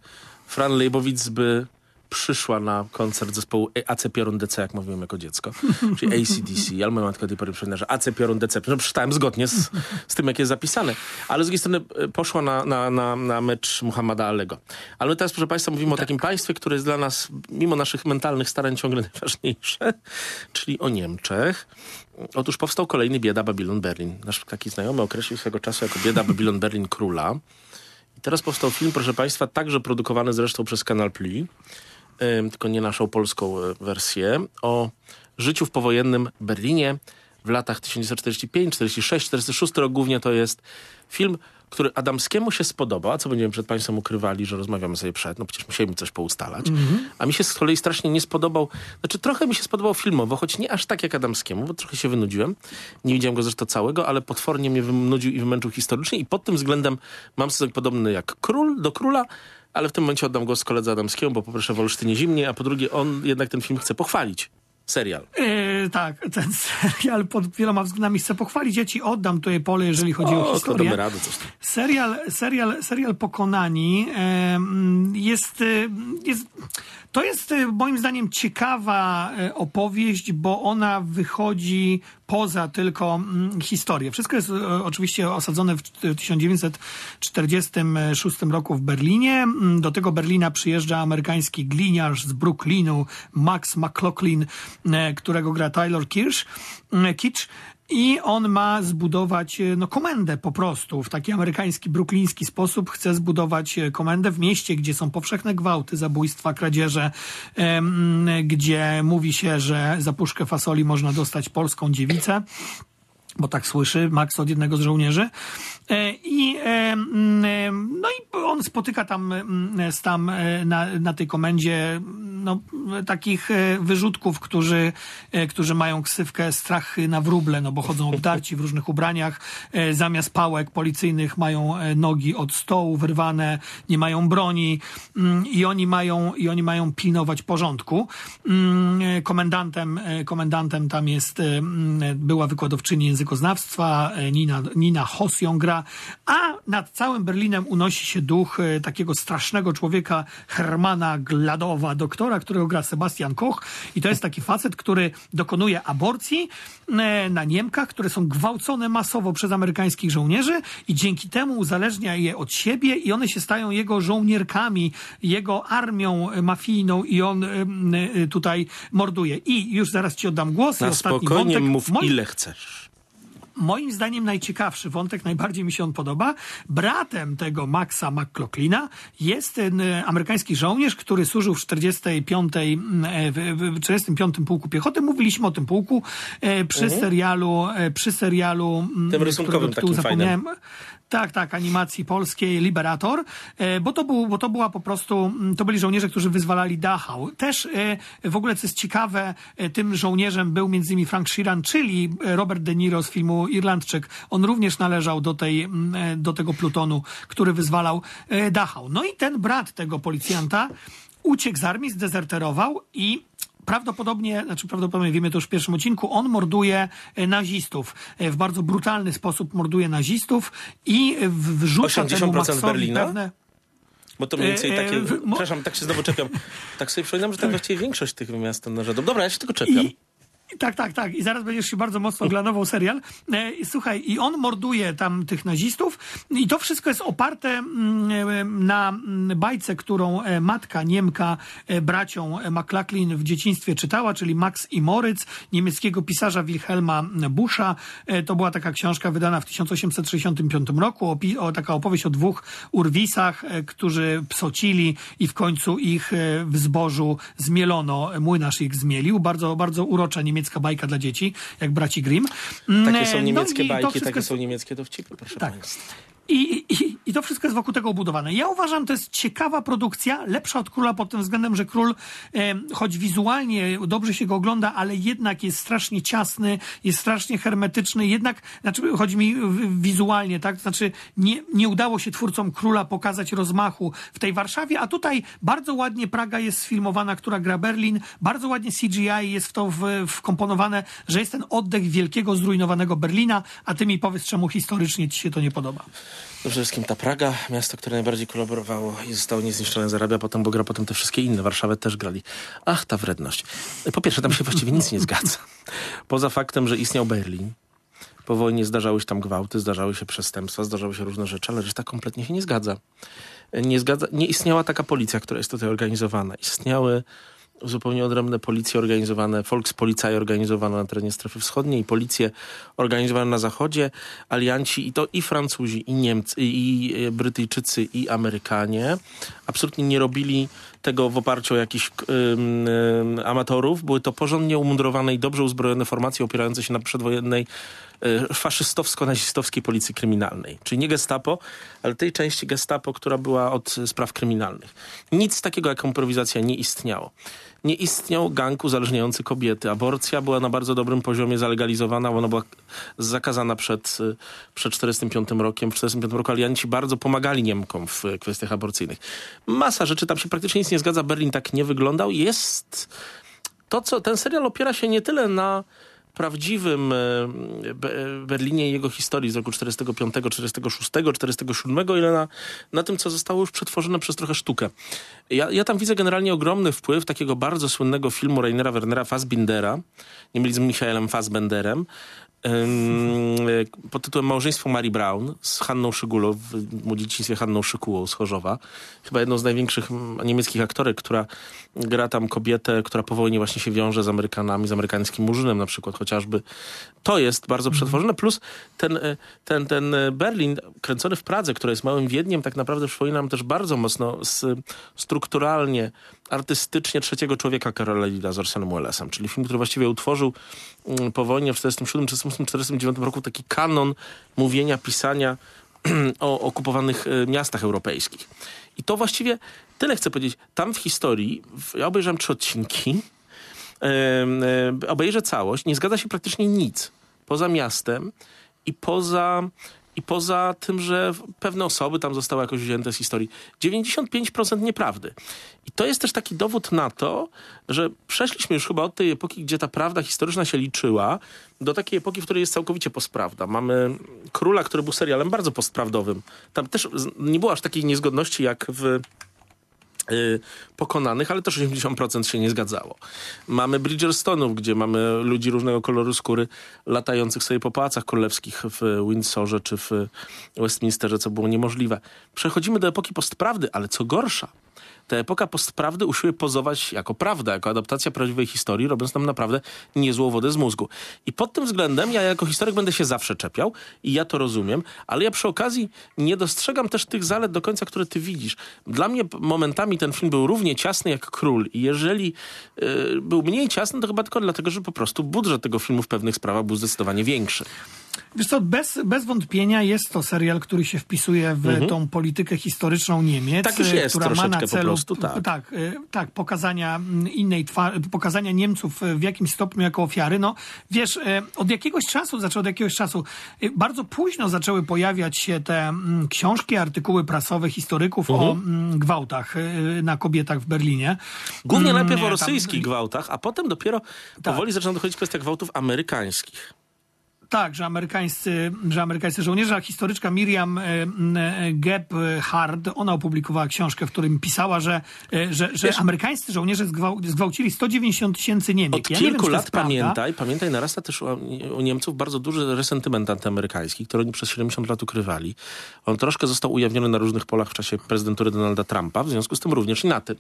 Fran Leibowitz by przyszła na koncert zespołu AC Piorun DC, jak mówiłem jako dziecko, czyli ACDC, ale moja matka do tej pory że AC Piorun DC, no przeczytałem zgodnie z, z tym, jak jest zapisane, ale z drugiej strony e, poszła na, na, na, na mecz Muhammada Alego. Ale my teraz, proszę Państwa, mówimy o takim państwie, które jest dla nas, mimo naszych mentalnych starań, ciągle najważniejsze, czyli o Niemczech. Otóż powstał kolejny Bieda Babylon Berlin. Nasz taki znajomy określił swego czasu jako Bieda Babylon Berlin Króla. I teraz powstał film, proszę Państwa, także produkowany zresztą przez Kanal ym, tylko nie naszą polską e, wersję, o życiu w powojennym Berlinie w latach 1945, 46, 46 rok głównie to jest film, który Adamskiemu się spodobał, a co będziemy przed Państwem ukrywali, że rozmawiamy sobie przed, no przecież musieliśmy coś poustalać. A mi się z kolei strasznie nie spodobał, znaczy trochę mi się spodobał filmowo, choć nie aż tak jak Adamskiemu, bo trochę się wynudziłem. Nie widziałem go zresztą całego, ale potwornie mnie wynudził i wymęczył historycznie i pod tym względem mam stosunek podobny jak Król do Króla, ale w tym momencie oddam głos koledze Adamskiemu, bo po pierwsze w Olsztynie zimnie, a po drugie on jednak ten film chce pochwalić. Serial. E, tak, ten serial pod wieloma względami chcę pochwalić. Ja ci oddam tutaj pole, jeżeli chodzi o, O, to historię. damy radę coś tam. Serial, serial, serial Pokonani mm, jest, e, jest, to jest e, moim zdaniem ciekawa e, opowieść, bo ona wychodzi poza tylko mm, historię. Wszystko jest e, oczywiście osadzone w 1946 roku w Berlinie. Mm, Do tego Berlina przyjeżdża amerykański gliniarz z Brooklynu, Max McLaughlin, e, którego gra Tyler Kirsch, e, Kitsch. I on ma zbudować e, no, komendę po prostu w taki amerykański, brukliński sposób. Chce zbudować e, komendę w mieście, gdzie są powszechne gwałty, zabójstwa, kradzieże, gdzie mówi się, że za puszkę fasoli można dostać polską dziewicę bo tak słyszy Max od jednego z żołnierzy. E, I, e, e, no i on spotyka tam, tam na, na tej komendzie no, takich wyrzutków, którzy, którzy mają ksywkę strachy na wróble, no bo chodzą obdarci w różnych ubraniach. Zamiast pałek policyjnych mają nogi od stołu wyrwane, nie mają broni mm, i oni mają, i oni mają pilnować porządku. Mm, Komendantem, komendantem tam jest, była wykładowczyni językoznawstwa e, Nina, Nina Hoss ją gra, a nad całym Berlinem unosi się duch e, takiego strasznego człowieka Hermana Gladowa, doktora, którego gra Sebastian Koch i to jest taki facet, który dokonuje aborcji e, na Niemkach, które są gwałcone masowo przez amerykańskich żołnierzy i dzięki temu uzależnia je od siebie i one się stają jego żołnierkami, jego armią mafijną i on tutaj morduje. I już zaraz ci oddam głos. Na ostatni spokojnie wątek. mów ile chcesz. Moim zdaniem najciekawszy wątek, najbardziej mi się on podoba. Bratem tego Maxa McLaughlina jest ten e, amerykański żołnierz, który służył w 45, mm, e, w, w 45 pułku piechoty. Mówiliśmy o tym pułku e, przy serialu, przy serialu, mm, Mhm. Tym rysunkowym takim fajnym. Tak, tak, animacji polskiej Liberator, e, bo to, był, bo to była po prostu, mm, to byli żołnierze, którzy wyzwalali Dachau. Też e, w ogóle, co jest ciekawe, e, tym żołnierzem był między innymi Frank Sheeran, czyli Robert De Niro z filmu Irlandczyk. On również należał do, tej, mm, do tego plutonu, który wyzwalał Dachau. No i ten brat tego policjanta uciekł z armii, zdezerterował i prawdopodobnie, znaczy prawdopodobnie wiemy to już w pierwszym odcinku, on morduje e, nazistów. E, W bardzo brutalny sposób morduje nazistów i e, wrzuca temu 80% Maxowi Berlina? pewne... Bo to mniej więcej E, e, takie... w- mo- Przepraszam, tak się znowu czepiam. Tak sobie przypominam, że tak właściwie większość tych miast narzędów. Dobra, ja się tylko czepiam. I, tak, tak, tak. I zaraz będziesz się bardzo mocno glanował serial. E, słuchaj, i on morduje tam tych nazistów i to wszystko jest oparte mm, e, na mm, bajce, którą e, matka Niemka bracią McLaughlin w dzieciństwie czytała, czyli Max i Moritz, niemieckiego pisarza Wilhelma Buscha. E, To była taka książka wydana w 1865 roku, o, taka opowieść o dwóch urwisach, którzy psocili i w końcu ich w zbożu zmielono. Młynarz ich zmielił. Bardzo, bardzo urocza niemiecka bajka dla dzieci, jak braci Grimm. Takie są no niemieckie to bajki, wszystko takie są niemieckie dowcipy, proszę Tak. państwa. I, i, I to wszystko jest wokół tego obudowane. Ja uważam, to jest ciekawa produkcja, lepsza od Króla pod tym względem, że Król, choć wizualnie dobrze się go ogląda, ale jednak jest strasznie ciasny, jest strasznie hermetyczny, jednak, znaczy chodzi mi wizualnie, tak? Znaczy nie, nie udało się twórcom Króla pokazać rozmachu w tej Warszawie, a tutaj bardzo ładnie Praga jest sfilmowana, która gra Berlin, bardzo ładnie CGI jest w to w- wkomponowane, że jest ten oddech wielkiego, zrujnowanego Berlina, a ty mi powiedz, czemu historycznie ci się to nie podoba. Przede wszystkim ta Praga, miasto, które najbardziej kolaborowało i zostało niezniszczone, zarabia potem, bo gra potem te wszystkie inne. Warszawę też grali. Ach, ta wredność. Po pierwsze, tam się właściwie nic nie zgadza. Poza faktem, że istniał Berlin. Po wojnie zdarzały się tam gwałty, zdarzały się przestępstwa, zdarzały się różne rzeczy, ale reszta kompletnie się nie zgadza. Nie, zgadza, nie istniała taka policja, która jest tutaj organizowana. Istniały zupełnie odrębne policje organizowane, Volkspolizei organizowane na terenie strefy wschodniej, policje organizowane na zachodzie, alianci i to i Francuzi, i Niemcy, i e, Brytyjczycy, i Amerykanie absolutnie nie robili tego w oparciu o jakichś ym, amatorów. Były to porządnie umundurowane i dobrze uzbrojone formacje opierające się na przedwojennej faszystowsko-nazistowskiej policji kryminalnej. Czyli nie gestapo, ale tej części gestapo, która była od spraw kryminalnych. Nic takiego jak improwizacja nie istniało. Nie istniał gang uzależniający kobiety. Aborcja była na bardzo dobrym poziomie zalegalizowana, ona była zakazana przed, y, przed 45 rokiem. W 45 roku alianci bardzo pomagali Niemkom w y, kwestiach aborcyjnych. Masa rzeczy, tam się praktycznie nic nie zgadza. Berlin tak nie wyglądał. Jest to, co ten serial opiera się nie tyle na prawdziwym e, Be- Berlinie i jego historii z roku 45, 46, 47, ile na, na tym, co zostało już przetworzone przez trochę sztukę. Ja, ja tam widzę generalnie ogromny wpływ takiego bardzo słynnego filmu Rainera Wernera Fassbindera, nie mylić z Michaelem Fassbenderem, pod tytułem Małżeństwo Mary Brown z Hanną Szygulow, w mu dzieciństwie Hanną Szykułą z Chorzowa. Chyba jedną z największych niemieckich aktorek, która gra tam kobietę, która po wojnie właśnie się wiąże z Amerykanami, z amerykańskim murzynem na przykład chociażby. To jest bardzo przetworzone, plus ten, e, ten, ten e, Berlin kręcony w Pradze, który jest małym Wiedniem, tak naprawdę przypomina nam też bardzo mocno strukturalnie, artystycznie trzeciego człowieka Karola Lida z Orsonem Wellesem, czyli film, który właściwie utworzył mm, po wojnie w 47, 48, 49 roku taki kanon mówienia, pisania o okupowanych e, miastach europejskich. I to właściwie tyle chcę powiedzieć. Tam w historii, ja obejrzałem trzy odcinki, obejrzę całość, nie zgadza się praktycznie nic poza miastem i poza, i poza tym, że pewne osoby tam zostały jakoś wzięte z historii. 95% nieprawdy. I to jest też taki dowód na to, że przeszliśmy już chyba od tej epoki, gdzie ta prawda historyczna się liczyła, do takiej epoki, w której jest całkowicie postprawda. Mamy Króla, który był serialem bardzo postprawdowym. Tam też nie było aż takiej niezgodności jak w pokonanych, ale też 80% się nie zgadzało. Mamy Bridgerstonów, gdzie mamy ludzi różnego koloru skóry latających sobie po pałacach królewskich w Windsorze czy w Westminsterze, co było niemożliwe. Przechodzimy do epoki postprawdy, ale co gorsza, ta epoka postprawdy usiłuje pozować jako prawda, jako adaptacja prawdziwej historii, robiąc nam naprawdę niezłą wodę z mózgu. I pod tym względem ja jako historyk będę się zawsze czepiał i ja to rozumiem, ale ja przy okazji nie dostrzegam też tych zalet do końca, które ty widzisz. Dla mnie momentami ten film był równie ciasny jak Król i jeżeli y, był mniej ciasny, to chyba tylko dlatego, że po prostu budżet tego filmu w pewnych sprawach był zdecydowanie większy. Wiesz co, bez, bez wątpienia jest to serial, który się wpisuje w tą politykę historyczną Niemiec. Mhm. Tak już e, jest która ma na celu, prostu, tak. tak, e, tak, pokazania mm, innej pokazania Niemców e, w jakimś stopniu jako ofiary. No, wiesz, od jakiegoś czasu, znaczy od jakiegoś czasu, bardzo późno zaczęły pojawiać się te mm, książki, artykuły prasowe historyków o mm, gwałtach na kobietach w Berlinie. Głównie najpierw o tam- rosyjskich gwałtach, a potem dopiero Tak. powoli zaczyna dochodzić kwestia gwałtów amerykańskich. Tak, że amerykańscy, że amerykańscy żołnierze, a historyczka Miriam e, e, Gebhard, ona opublikowała książkę, w którym pisała, że, e, że, że Wiesz- amerykańscy żołnierze zgwał, zgwałcili 190 tysięcy Niemiec. Od Ja wiem, kilku to lat prawda. pamiętaj, pamiętaj, narasta też u, u Niemców bardzo duży resentyment antyamerykański, który oni przez 70 lat ukrywali. On troszkę został ujawniony na różnych polach w czasie prezydentury Donalda Trumpa, w związku z tym również i na tym.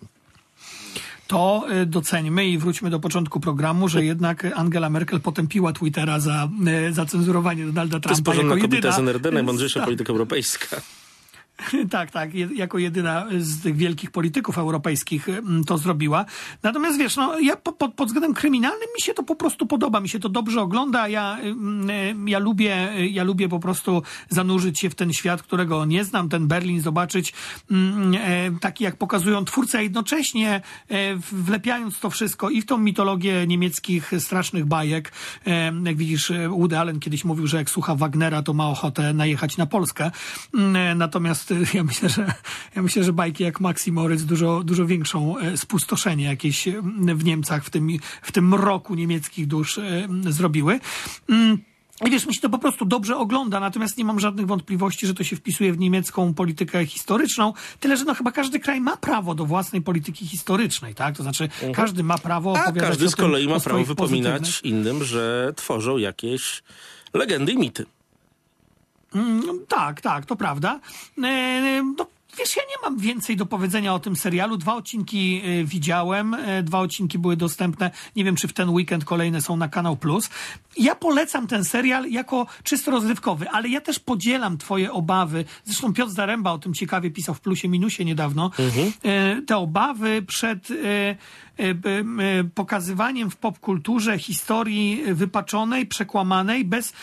To e, doceńmy i wróćmy do początku programu, że jednak Angela Merkel potępiła Twittera za, e, za cenzurowanie Donalda To jest Trumpa jako porządna kobieta jedyna. z NRD, najmądrzejsza Tak. polityka europejska. Tak, tak, jako jedyna z tych wielkich polityków europejskich to zrobiła. Natomiast wiesz, no, ja po, pod, pod względem kryminalnym mi się to po prostu podoba, mi się to dobrze ogląda, ja, ja lubię, ja lubię po prostu zanurzyć się w ten świat, którego nie znam, ten Berlin zobaczyć taki, jak pokazują twórcy, a jednocześnie wlepiając to wszystko i w tą mitologię niemieckich strasznych bajek. Jak widzisz, Woody Allen kiedyś mówił, że jak słucha Wagnera, to ma ochotę najechać na Polskę. Natomiast ja myślę, że ja myślę, że bajki jak Maxi Moritz dużo, dużo większą e, spustoszenie jakieś w Niemcach w tym, w tym mroku niemieckich dusz e, zrobiły. Mm, I wiesz, mi się to po prostu dobrze ogląda, natomiast nie mam żadnych wątpliwości, że to się wpisuje w niemiecką politykę historyczną. Tyle, że no chyba każdy kraj ma prawo do własnej polityki historycznej, tak? To znaczy, każdy ma prawo A opowiadać każdy z tym, kolei ma o prawo wypominać pozytywnych- innym, że tworzą jakieś legendy i mity. Mm, Tak, tak, to prawda. E, No, wiesz, ja nie mam więcej do powiedzenia o tym serialu. Dwa odcinki e, widziałem, e, dwa odcinki były dostępne. Nie wiem, czy w ten weekend kolejne są na Kanał Plus. Ja polecam ten serial jako czysto rozrywkowy, ale ja też podzielam twoje obawy. Zresztą Piotr Zaręba o tym ciekawie pisał w Plusie Minusie niedawno. E, Te obawy przed e, e, pokazywaniem w popkulturze historii wypaczonej, przekłamanej, bez,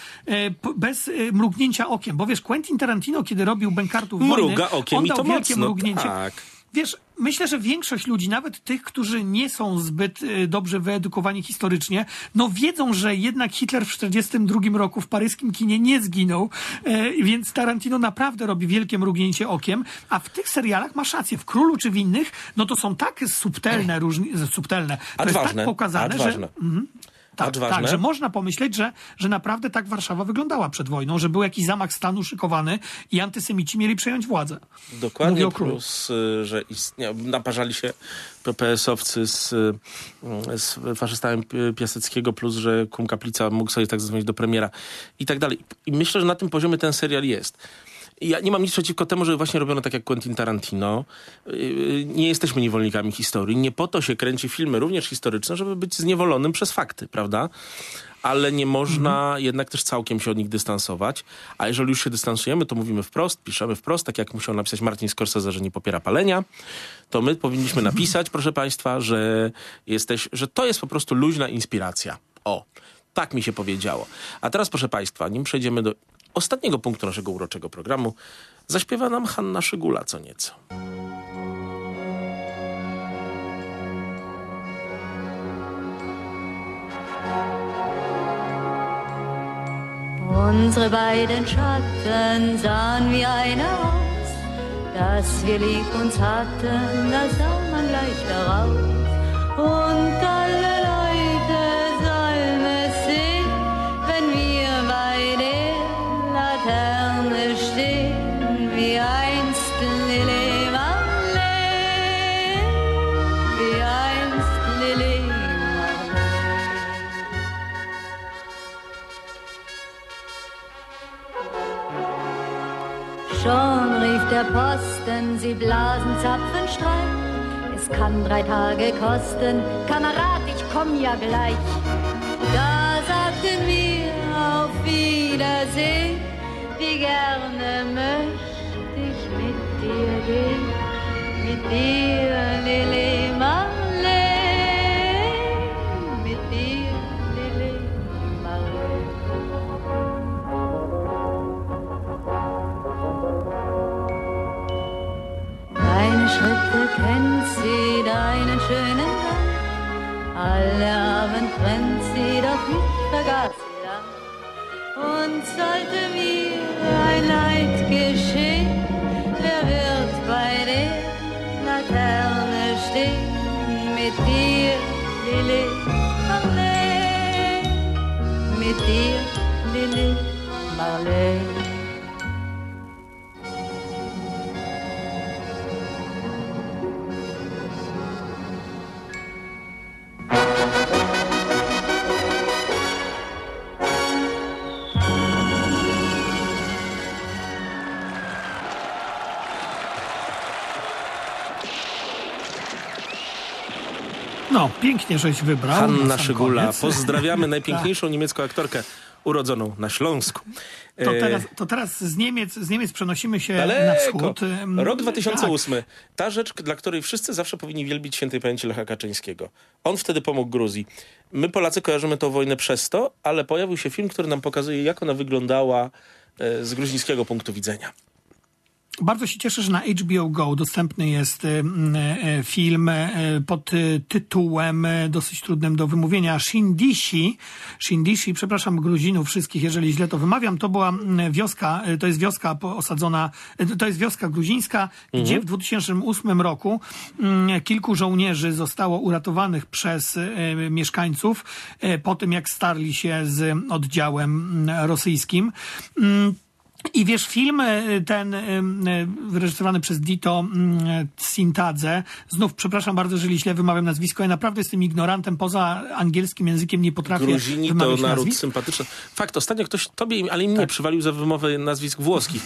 bez mrugnięcia okiem. Bo wiesz, Quentin Tarantino, kiedy robił Bękartów Mruga wojny, okiem on i dał to wielkie mocno, mrugnięcie. tak. Wiesz, myślę, że większość ludzi, nawet tych, którzy nie są zbyt e, dobrze wyedukowani historycznie, no wiedzą, że jednak Hitler w 1942 roku w paryskim kinie nie zginął, e, więc Tarantino naprawdę robi wielkie mrugnięcie okiem, a w tych serialach masz rację, w Królu czy w innych, no to są tak subtelne, różni, subtelne, to jest tak pokazane, że... odważne. Tak, tak, że można pomyśleć, że, że naprawdę tak Warszawa wyglądała przed wojną, że był jakiś zamach stanu szykowany i antysemici mieli przejąć władzę. Dokładnie, plus, y, że istnia, naparzali się PPS-owcy z, y, z faszystami Pi- Piaseckiego, plus, że Kum Kaplica mógł sobie tak zadzwonić do premiera i tak dalej. I myślę, że na tym poziomie ten serial jest. Ja nie mam nic przeciwko temu, żeby właśnie robiono tak jak Quentin Tarantino. Yy, Nie jesteśmy niewolnikami historii. Nie po to się kręci filmy, również historyczne, żeby być zniewolonym przez fakty, prawda? Ale nie można jednak też całkiem się od nich dystansować. A jeżeli już się dystansujemy, to mówimy wprost, piszemy wprost, tak jak musiał napisać Martin Scorsese, że nie popiera palenia, to my powinniśmy napisać, proszę Państwa, że, jesteś, że to jest po prostu luźna inspiracja. O, tak mi się powiedziało. A teraz, proszę Państwa, nim przejdziemy do ostatniego punktu naszego uroczego programu, zaśpiewa nam Hanna Szygula co nieco. Unsere beiden Schatten sahen wie einer aus, dass wir lieb uns hatten, das sah man gleich daraus. Und alle der Posten, sie blasen Zapfenstreich. Es kann drei Tage kosten, Kamerad, ich komm ja gleich. Da sagten wir auf Wiedersehen, wie gerne möchte ich mit dir gehen. Mit dir, Lili Schritte kennt sie, deinen schönen Gang. Alle Abend brennt sie, doch ich vergaß sie lang. Und sollte mir ein Leid geschehen, wer wird bei der Laterne stehen? Mit dir, Lili Marleen, mit dir, Lili Marleen. Pięknie żeś wybrał. na Hanna Szygula. koniec. Pozdrawiamy najpiękniejszą niemiecką aktorkę urodzoną na Śląsku. To E, teraz, to teraz z, Niemiec, z Niemiec przenosimy się na Daleko. wschód. Ym, Rok tak. 2008. Ta rzecz, dla której wszyscy zawsze powinni wielbić świętej pamięci Lecha Kaczyńskiego. On wtedy pomógł Gruzji. My Polacy kojarzymy tę wojnę przez to, ale pojawił się film, który nam pokazuje, jak ona wyglądała e, z gruzińskiego punktu widzenia. Bardzo się cieszę, że na HBO Go dostępny jest e, m, e, film e, pod tytułem dosyć trudnym do wymówienia Shindishi. Shindishi, przepraszam Gruzinów wszystkich, jeżeli źle to wymawiam. To była m, wioska, to jest wioska osadzona, to jest wioska gruzińska, gdzie w 2008 roku m, kilku żołnierzy zostało uratowanych przez mieszkańców po tym, jak starli się z oddziałem rosyjskim. I wiesz, film e, ten wyreżyserowany przez Dito mm, Sintadze, znów przepraszam bardzo, jeżeli źle wymawiam nazwisko, ja naprawdę jestem ignorantem, poza angielskim językiem nie potrafię Gruzini to wymawiać naród nazwisk. sympatyczny. Fakt, ostatnio ktoś tobie, im- ale i mnie Tak. przywalił za wymowę nazwisk włoskich.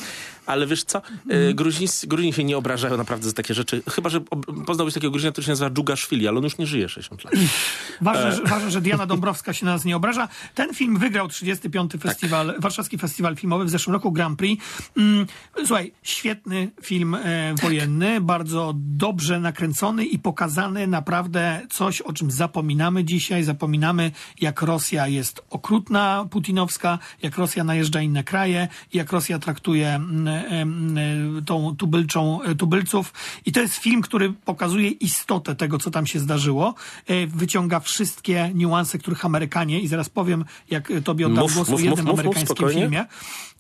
Ale wiesz co, Mhm. e, Gruzińscy, Gruzini się nie obrażają naprawdę za takie rzeczy. Chyba, że poznałbyś takiego Gruzina, który się nazywa Dżugaszwili, ale on już nie żyje 60 lat. Ważne, E. że, ważne, że Diana Dąbrowska się na nas nie obraża. Ten film wygrał 35. Tak. Festiwal, Warszawski Festiwal Filmowy w zeszłym roku, Grand Prix. Mm, słuchaj, świetny film e, wojenny, bardzo dobrze nakręcony i pokazany naprawdę coś, o czym zapominamy dzisiaj. Zapominamy, jak Rosja jest okrutna, putinowska, jak Rosja najeżdża inne kraje, jak Rosja traktuje mm, em, e, tą tubylczą, e, tubylców. I to jest film, który pokazuje istotę tego, co tam się zdarzyło. E, Wyciąga wszystkie niuanse, których Amerykanie, i zaraz powiem, jak e, tobie oddam Mów, głos mów, o jednym mów, amerykańskim filmie,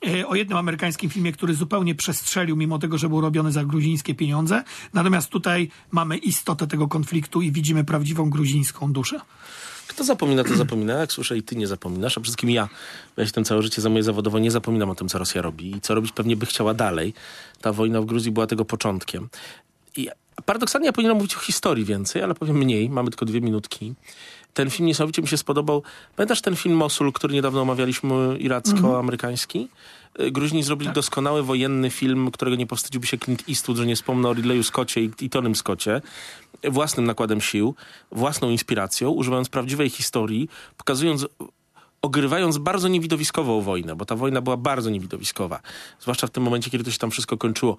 e, o jednym amerykańskim filmie, który zupełnie przestrzelił, mimo tego, że był robiony za gruzińskie pieniądze. Natomiast tutaj mamy istotę tego konfliktu i widzimy prawdziwą gruzińską duszę. Kto zapomina, to zapomina. Jak słyszę i ty nie zapominasz, a przede wszystkim ja, ja się tym całe życie zajmuję zawodowo, nie zapominam o tym, co Rosja robi i co robić pewnie by chciała dalej. Ta wojna w Gruzji była tego początkiem. I paradoksalnie ja powinienem mówić o historii więcej, ale powiem mniej. Mamy tylko dwie minutki. Ten film niesamowicie mi się spodobał. Pamiętasz ten film Mosul, który niedawno omawialiśmy, iracko-amerykański? Y, Gruzini zrobili doskonały wojenny film, którego nie powstydziłby się Clint Eastwood, że nie wspomnę o Ridleyu Scottie i, i Tonym Scottie. Własnym nakładem sił, własną inspiracją, używając prawdziwej historii, pokazując ogrywając bardzo niewidowiskową wojnę, bo ta wojna była bardzo niewidowiskowa. Zwłaszcza w tym momencie, kiedy to się tam wszystko kończyło.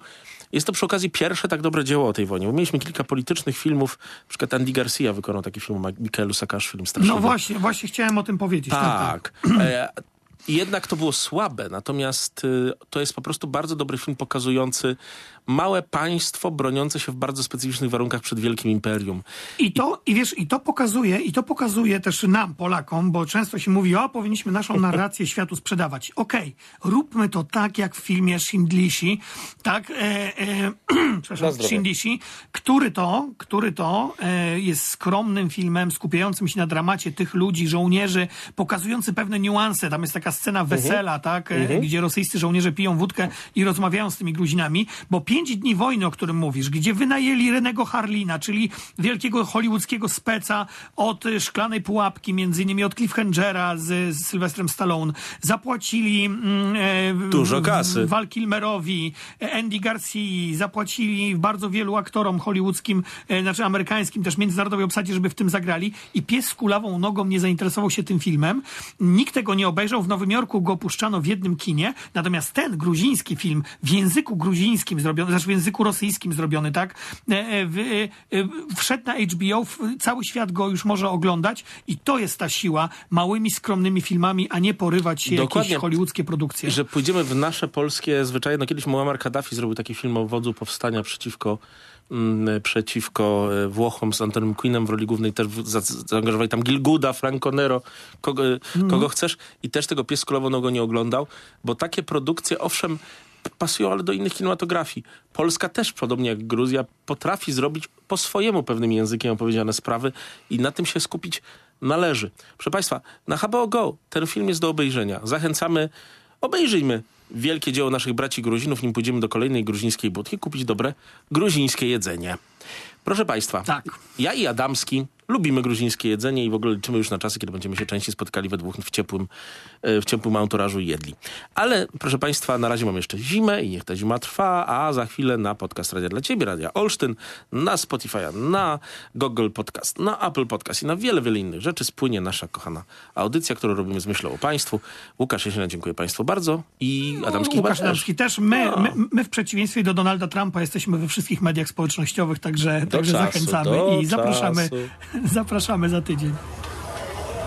Jest to przy okazji pierwsze tak dobre dzieło o tej wojnie. Bo mieliśmy kilka politycznych filmów. Na przykład Andy Garcia wykonał taki film Michaelu Saakaszwilim straszliwy. No właśnie, właśnie chciałem o tym powiedzieć. Tak. E, jednak to było słabe, natomiast y, to jest po prostu bardzo dobry film pokazujący małe państwo broniące się w bardzo specyficznych warunkach przed wielkim imperium. I to, i wiesz, i to pokazuje, i to pokazuje też nam, Polakom, bo często się mówi, o, powinniśmy naszą narrację światu sprzedawać. Okej, róbmy to tak, jak w filmie Shindlishi, tak, e, e, przepraszam, zdrowie. Shindlishi, który to, który to e, jest skromnym filmem, skupiającym się na dramacie tych ludzi, żołnierzy, pokazujący pewne niuanse. Tam jest taka scena wesela, tak, e, gdzie rosyjscy żołnierze piją wódkę i rozmawiają z tymi Gruzinami, bo pięć dni wojny, o którym mówisz, gdzie wynajęli Renego Harlina, czyli wielkiego hollywoodzkiego speca od Szklanej Pułapki, między innymi od Cliffhangera z, z Sylwestrem Stallone, zapłacili mm, e, Dużo kasy. Val Kilmerowi, Andy Garcia, zapłacili bardzo wielu aktorom hollywoodzkim, e, znaczy amerykańskim, też międzynarodowej obsadzie, żeby w tym zagrali i pies z kulawą nogą nie zainteresował się tym filmem. Nikt tego nie obejrzał. W Nowym Jorku go puszczano w jednym kinie, natomiast ten gruziński film w języku gruzińskim zrobiony, znaczy w języku rosyjskim zrobiony, tak, e, e, e, wszedł na HBO, cały świat go już może oglądać i to jest ta siła małymi, skromnymi filmami, a nie porywać się Dokładnie. jakieś hollywoodzkie produkcje. Że pójdziemy w nasze polskie zwyczaje. No kiedyś Muammar Kaddafi zrobił taki film o wodzu powstania przeciwko mm, przeciwko Włochom z Antonym Queenem w roli głównej też zaangażowali tam Gilguda, Franco Nero, kogo, kogo chcesz i też tego Pies Nogą nie oglądał, bo takie produkcje owszem pasują, ale do innych kinematografii. Polska też, podobnie jak Gruzja, potrafi zrobić po swojemu pewnym językiem opowiedziane sprawy i na tym się skupić należy. Proszę Państwa, na HBO Go ten film jest do obejrzenia. Zachęcamy, obejrzyjmy wielkie dzieło naszych braci Gruzinów, nim pójdziemy do kolejnej gruzińskiej budki, kupić dobre gruzińskie jedzenie. Proszę Państwa, Tak. ja i Adamski lubimy gruzińskie jedzenie i w ogóle liczymy już na czasy, kiedy będziemy się częściej spotkali we dwóch w ciepłym, e, w ciepłym anturażu i jedli. Ale proszę Państwa, na razie mamy jeszcze zimę i niech ta zima trwa, a za chwilę na podcast Radia dla Ciebie, Radia Olsztyn, na Spotify, na Google Podcast, na Apple Podcast i na wiele, wiele innych rzeczy spłynie nasza kochana audycja, którą robimy z myślą o Państwu. Łukasz Jesiena, dziękuję Państwu bardzo i Adamski Łukasz też. Adamski też. My, No. my, my w przeciwieństwie do Donalda Trumpa jesteśmy we wszystkich mediach społecznościowych, także, także czasu, zachęcamy i zapraszamy, czasu. zapraszamy za tydzień.